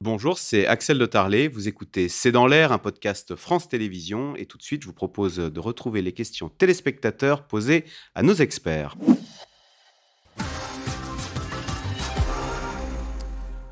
Bonjour, c'est Axel de Tarlet. Vous écoutez C'est dans l'air, un podcast France Télévisions. Et tout de suite, je vous propose de retrouver les questions téléspectateurs posées à nos experts.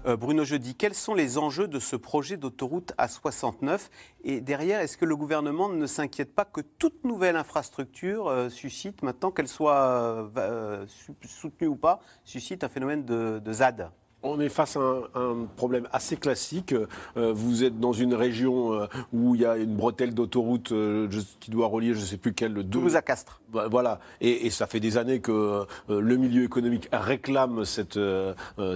Euh, Bruno Jeudi, quels sont les enjeux de ce projet d'autoroute A69? Et derrière, est-ce que le gouvernement ne s'inquiète pas que toute nouvelle infrastructure euh, suscite, maintenant qu'elle soit euh, soutenue ou pas, suscite un phénomène de ZAD? On est face à un, problème assez classique. Euh, vous êtes dans une région euh, où il y a une bretelle d'autoroute euh, qui doit relier, je ne sais plus quelle, le Toulouse à Castres. Bah, voilà. Et, ça fait des années que le milieu économique réclame cette,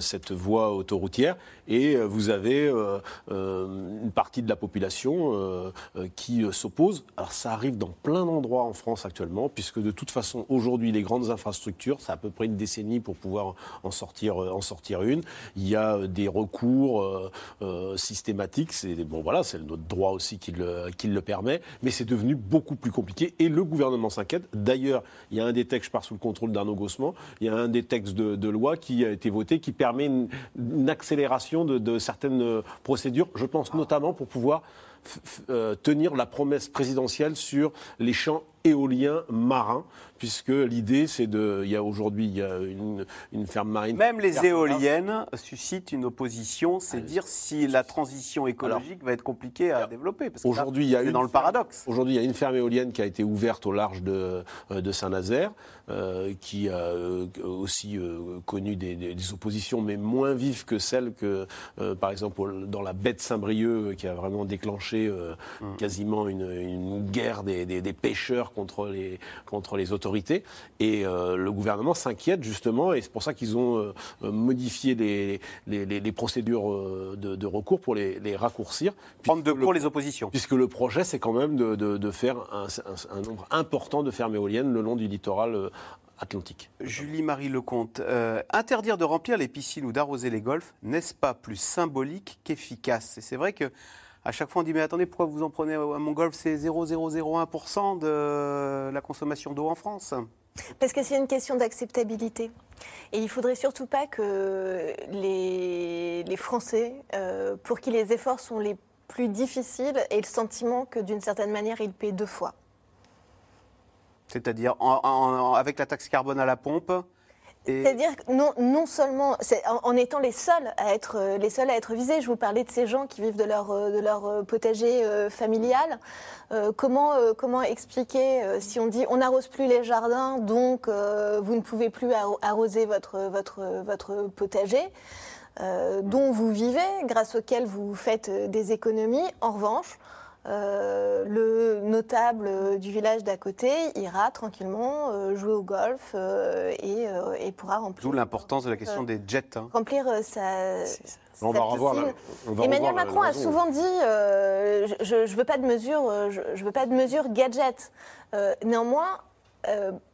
cette voie autoroutière. Et vous avez une partie de la population qui s'oppose. Alors ça arrive dans plein d'endroits en France actuellement, puisque de toute façon, aujourd'hui, les grandes infrastructures, c'est à peu près une décennie pour pouvoir en sortir, en sortir une. Il y a euh, des recours euh, euh, systématiques. C'est bon, voilà, c'est notre droit aussi qui le, permet. Mais c'est devenu beaucoup plus compliqué et le gouvernement s'inquiète. D'ailleurs, il y a un des textes, je pars sous le contrôle d'Arnaud Gossement, il y a un des textes de, loi qui a été voté qui permet une, accélération de certaines procédures. Je pense notamment pour pouvoir tenir la promesse présidentielle sur les champs éolien marin, puisque l'idée, c'est de. Il y a aujourd'hui, il y a une, une, ferme marine. Même les éoliennes suscitent une opposition, c'est ah, dire si la transition écologique va être compliquée à développer. Aujourd'hui, il y a une dans le paradoxe. Aujourd'hui, il y a une ferme éolienne qui a été ouverte au large de, euh, de Saint-Nazaire, euh, qui a euh, aussi connu des, des, oppositions, mais moins vives que celles que, par exemple, dans la baie de Saint-Brieuc, qui a vraiment déclenché hum. quasiment une, une guerre des, des pêcheurs contre les, contre les autorités. Et euh, le gouvernement s'inquiète justement, et c'est pour ça qu'ils ont euh, modifié les, les, procédures de, de, recours pour les, raccourcir. Prendre de court les oppositions. Puisque le projet, c'est quand même de, de faire un, un, nombre important de fermes éoliennes le long du littoral euh, Atlantique. Julie-Marie Lecomte, interdire de remplir les piscines ou d'arroser les golfs, n'est-ce pas plus symbolique qu'efficace? Et c'est vrai que à chaque fois on dit mais attendez pourquoi vous en prenez à Mongolf c'est 0,001% de la consommation d'eau en France Parce que c'est une question d'acceptabilité. Et il ne faudrait surtout pas que les, Français, euh, pour qui les efforts sont les plus difficiles, aient le sentiment que d'une certaine manière ils paient deux fois. C'est-à-dire avec la taxe carbone à la pompe c'est-à-dire non, non seulement en, étant les seuls à être euh, les seuls à être visés. Je vous parlais de ces gens qui vivent de leur euh, euh, potager familial. comment comment expliquer si on dit on n'arrose plus les jardins, donc vous ne pouvez plus arroser votre votre votre potager. dont vous vivez, grâce auquel vous faites des économies. En revanche, euh, le notable du village d'à côté ira tranquillement euh, jouer au golf euh, et, pourra remplir. D'où l'importance de la question des jets. Hein. Remplir sa. on va revoir. Emmanuel Macron a souvent dit je ne veux pas de mesures, je, veux pas de mesures gadget. néanmoins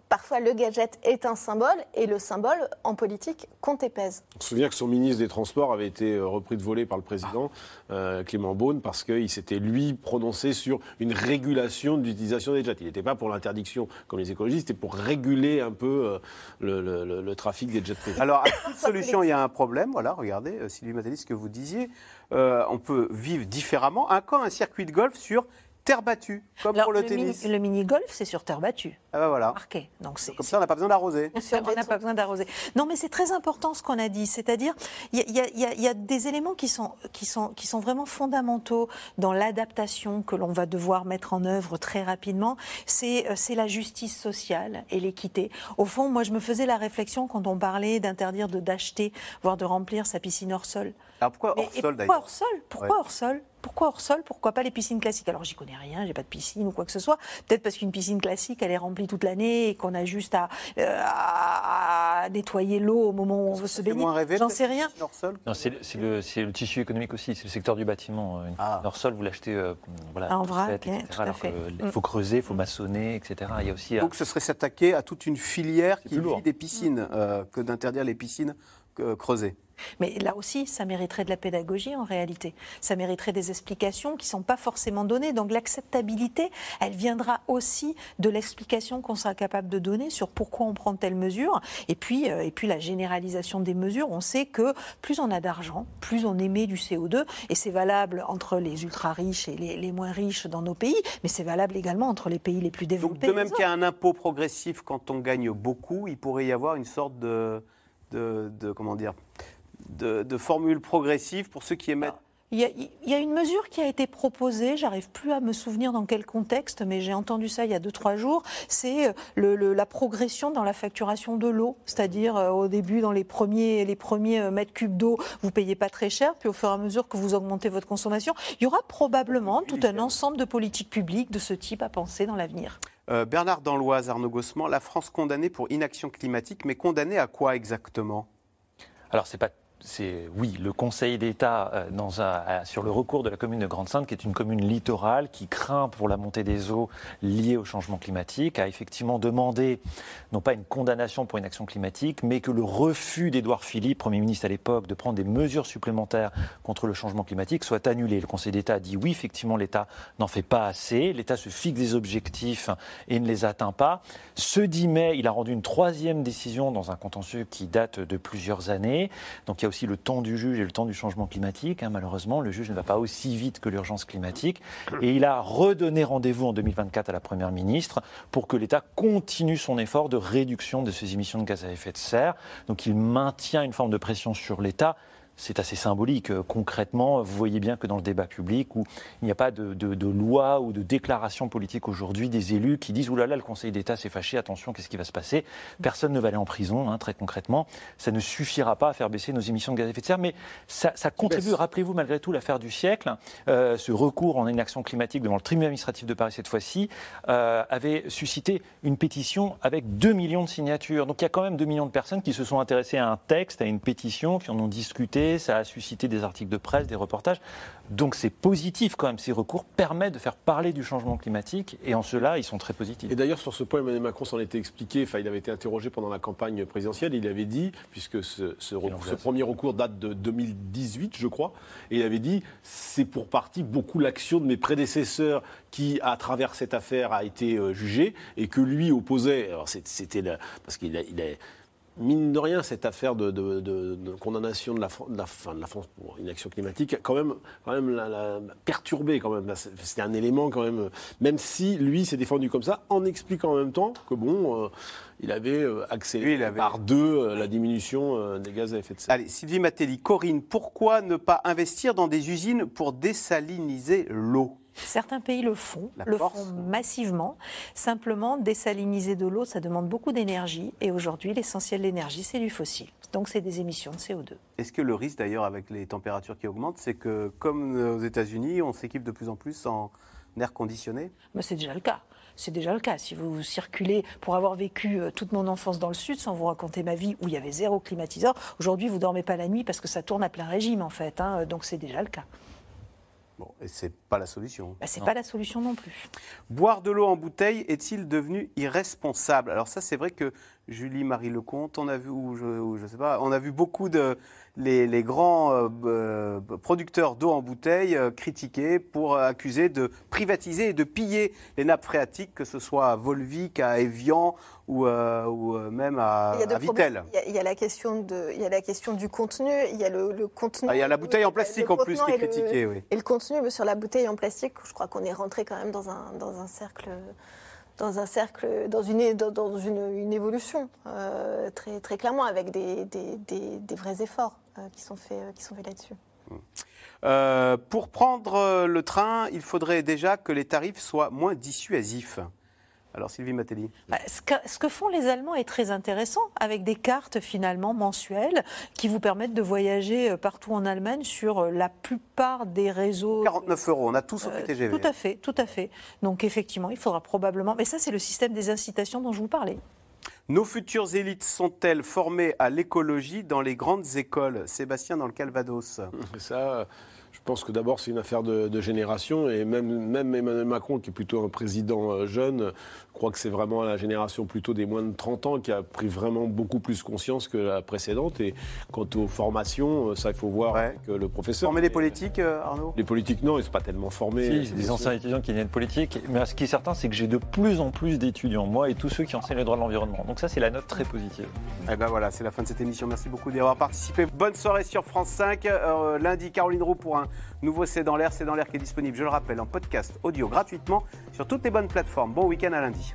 parfois le gadget est un symbole et le symbole en politique compte et pèse. On se souvient que son ministre des Transports avait été euh, repris de voler par le président euh, Clément Beaune parce qu'il s'était lui prononcé sur une régulation de l'utilisation des jets. Il n'était pas pour l'interdiction comme les écologistes, c'était pour réguler un peu euh, le, trafic des jets privés. Alors à toute solution, il y a un problème. Voilà, regardez, Sylvie Matalis, ce que vous disiez. on peut vivre différemment. Un un circuit de golf sur terre battue, comme pour le, tennis. le mini-golf, c'est sur terre battue. Ah ben voilà. Marqué. Donc c'est, comme ça, on n'a pas besoin d'arroser. On n'a pas besoin d'arroser. Non, mais c'est très important ce qu'on a dit. C'est-à-dire, il y, a des éléments qui sont, qui, sont, qui sont vraiment fondamentaux dans l'adaptation que l'on va devoir mettre en œuvre très rapidement. C'est, euh, c'est la justice sociale et l'équité. Au fond, moi, je me faisais la réflexion quand on parlait d'interdire de, d'acheter, voire de remplir sa piscine hors sol. Alors pourquoi hors sol Pourquoi hors sol? Pourquoi hors sol? Pourquoi hors sol Pourquoi pas les piscines classiques? Alors j'y connais rien, j'ai pas de piscine ou quoi que ce soit. Peut-être parce qu'une piscine classique, elle est remplie toute l'année et qu'on a juste à, euh, nettoyer l'eau au moment où on veut se baigner. J'en sais rien. C'est le, le, tissu économique aussi, c'est le secteur du bâtiment. Une ah. hors sol, vous l'achetez euh, voilà, en vrac, tout à fait. Il faut creuser, il faut maçonner, etc. Il y a aussi, Donc ce serait s'attaquer à toute une filière qui vit des piscines que d'interdire les piscines creusées. Mais là aussi, ça mériterait de la pédagogie en réalité. Ça mériterait des explications qui ne sont pas forcément données. Donc l'acceptabilité, elle viendra aussi de l'explication qu'on sera capable de donner sur pourquoi on prend telle mesure. Et puis, euh, et puis la généralisation des mesures, on sait que plus on a d'argent, plus on émet du CO2. Et c'est valable entre les ultra-riches et les, moins riches dans nos pays, mais c'est valable également entre les pays les plus développés. Donc de même qu'il y a un impôt progressif quand on gagne beaucoup, il pourrait y avoir une sorte de, de, de comment dire de, formules progressives pour ceux qui émettent il y, a, une mesure qui a été proposée, j'arrive plus à me souvenir dans quel contexte, mais j'ai entendu ça il y a 2-3 jours, c'est euh, la progression dans la facturation de l'eau. C'est-à-dire euh, au début, dans les premiers, les premiers euh, mètres cubes d'eau, vous ne payez pas très cher, puis au fur et à mesure que vous augmentez votre consommation, il y aura probablement tout un ensemble de politiques publiques de ce type à penser dans l'avenir. Bernard Danloise, Arnaud Gossement, la France condamnée pour inaction climatique, mais condamnée à quoi exactement? Alors, c'est pas oui, le Conseil d'État euh, sur le recours de la commune de Grande-Sainte, qui est une commune littorale qui craint pour la montée des eaux liées au changement climatique, a effectivement demandé non pas une condamnation pour une action climatique, mais que le refus d'Édouard Philippe, Premier ministre à l'époque, de prendre des mesures supplémentaires contre le changement climatique soit annulé. Le Conseil d'État a dit oui, effectivement, l'État n'en fait pas assez, l'État se fixe des objectifs et ne les atteint pas. Ce 10 mai, il a rendu une troisième décision dans un contentieux qui date de plusieurs années. Donc il y a aussi le temps du juge et le temps du changement climatique. Hein, malheureusement, le juge ne va pas aussi vite que l'urgence climatique. Et il a redonné rendez-vous en 2024 à la Première ministre pour que l'État continue son effort de réduction de ses émissions de gaz à effet de serre. Donc il maintient une forme de pression sur l'État c'est assez symbolique. Euh, concrètement, vous voyez bien que dans le débat public, où il n'y a pas de, loi ou de déclaration politique aujourd'hui des élus qui disent oulala, là là, le Conseil d'État s'est fâché, attention, qu'est-ce qui va se passer? Personne ne va aller en prison, hein, très concrètement. Ça ne suffira pas à faire baisser nos émissions de gaz à effet de serre, mais ça, contribue. Rappelez-vous, malgré tout, l'affaire du siècle, euh, ce recours en inaction climatique devant le tribunal administratif de Paris cette fois-ci, euh, avait suscité une pétition avec 2 millions de signatures. Donc il y a quand même 2 millions de personnes qui se sont intéressées à un texte, à une pétition, qui en ont discuté ça a suscité des articles de presse, des reportages. Donc c'est positif quand même, ces recours permettent de faire parler du changement climatique et en cela, ils sont très positifs. Et d'ailleurs, sur ce point, Emmanuel Macron s'en était expliqué, enfin, il avait été interrogé pendant la campagne présidentielle, il avait dit, puisque ce, premier recours date de 2018, je crois, et il avait dit, c'est pour partie beaucoup l'action de mes prédécesseurs qui, à travers cette affaire, a été euh, jugé et que lui opposait, alors c'était parce qu'il il est mine de rien, cette affaire de, condamnation de la, de, la, fin, de la, France pour inaction climatique quand même, quand même la, perturbé. Quand même. C'était un élément quand même, même si lui s'est défendu comme ça, en expliquant en même temps que bon, euh, il avait euh, accéléré par deux euh, la diminution des gaz à effet de serre. Allez, Sylvie Matelli, Corinne, pourquoi ne pas investir dans des usines pour désaliniser l'eau? Certains pays le font, le font massivement. Simplement, désaliniser de l'eau, ça demande beaucoup d'énergie. Et aujourd'hui, l'essentiel de l'énergie, c'est du fossile. Donc, c'est des émissions de CO2. Est-ce que le risque, d'ailleurs, avec les températures qui augmentent, c'est que, comme aux États-Unis, on s'équipe de plus en plus en air conditionné? Mais C'est déjà le cas. C'est déjà le cas. Si vous circulez, pour avoir vécu euh, toute mon enfance dans le Sud, sans vous raconter ma vie où il y avait zéro climatiseur, aujourd'hui vous dormez pas la nuit parce que ça tourne à plein régime en fait. Hein. donc c'est déjà le cas. Bon, et c'est pas la solution. Bah, c'est pas la solution non plus. Boire de l'eau en bouteille est-il devenu irresponsable? Alors ça, c'est vrai que Julie Marie Lecomte, on a vu, ou je, je sais pas, on a vu beaucoup de les, grands euh, euh, producteurs d'eau en bouteille euh, critiqués pour accuser de privatiser et de piller les nappes phréatiques, que ce soit à Volvic, à Evian ou, ou même à, à Vitel. Il y, a, la question de, il y a la question du contenu, il y a le, contenu. Ah, il y a la bouteille en plastique en plus qui est critiquée, oui. Et le contenu sur la bouteille en plastique, je crois qu'on est rentré quand même dans un, dans un cercle dans un cercle, dans une, dans une, évolution, euh, très, très clairement, avec des, des, des, vrais efforts euh, qui sont faits, euh, qui sont faits là-dessus. pour prendre le train, il faudrait déjà que les tarifs soient moins dissuasifs. Alors Sylvie Matelli. Bah, ce, que, font les Allemands est très intéressant, avec des cartes finalement mensuelles qui vous permettent de voyager euh, partout en Allemagne sur euh, la plupart des réseaux. 49 euros, on a tous au euh, TGV. Tout à fait, tout à fait. Donc effectivement, il faudra probablement. Mais ça, c'est le système des incitations dont je vous parlais. Nos futures élites sont-elles formées à l'écologie dans les grandes écoles? Sébastien, dans le Calvados. Ça, pense que d'abord, c'est une affaire de, génération. Et même, même Emmanuel Macron, qui est plutôt un président euh, jeune, je crois que c'est vraiment la génération plutôt des moins de 30 ans qui a pris vraiment beaucoup plus conscience que la précédente. Et quant aux formations, euh, ça, il faut voir avec euh, le professeur. Former les politiques, Arnaud? Les politiques, non, ils ne sont pas tellement formés. Si, des anciens étudiants qui viennent de politique. Mais ce qui est certain, c'est que j'ai de plus en plus d'étudiants, moi et tous ceux qui enseignent le droit de l'environnement. Donc ça, c'est la note très positive. Et eh ben voilà, c'est la fin de cette émission. Merci beaucoup d'y avoir participé. Bonne soirée sur France 5. lundi, Caroline Roux pour un Nouveau C'est dans l'air, c'est dans l'air qui est disponible, je le rappelle, en podcast audio gratuitement sur toutes les bonnes plateformes. Bon week-end à lundi.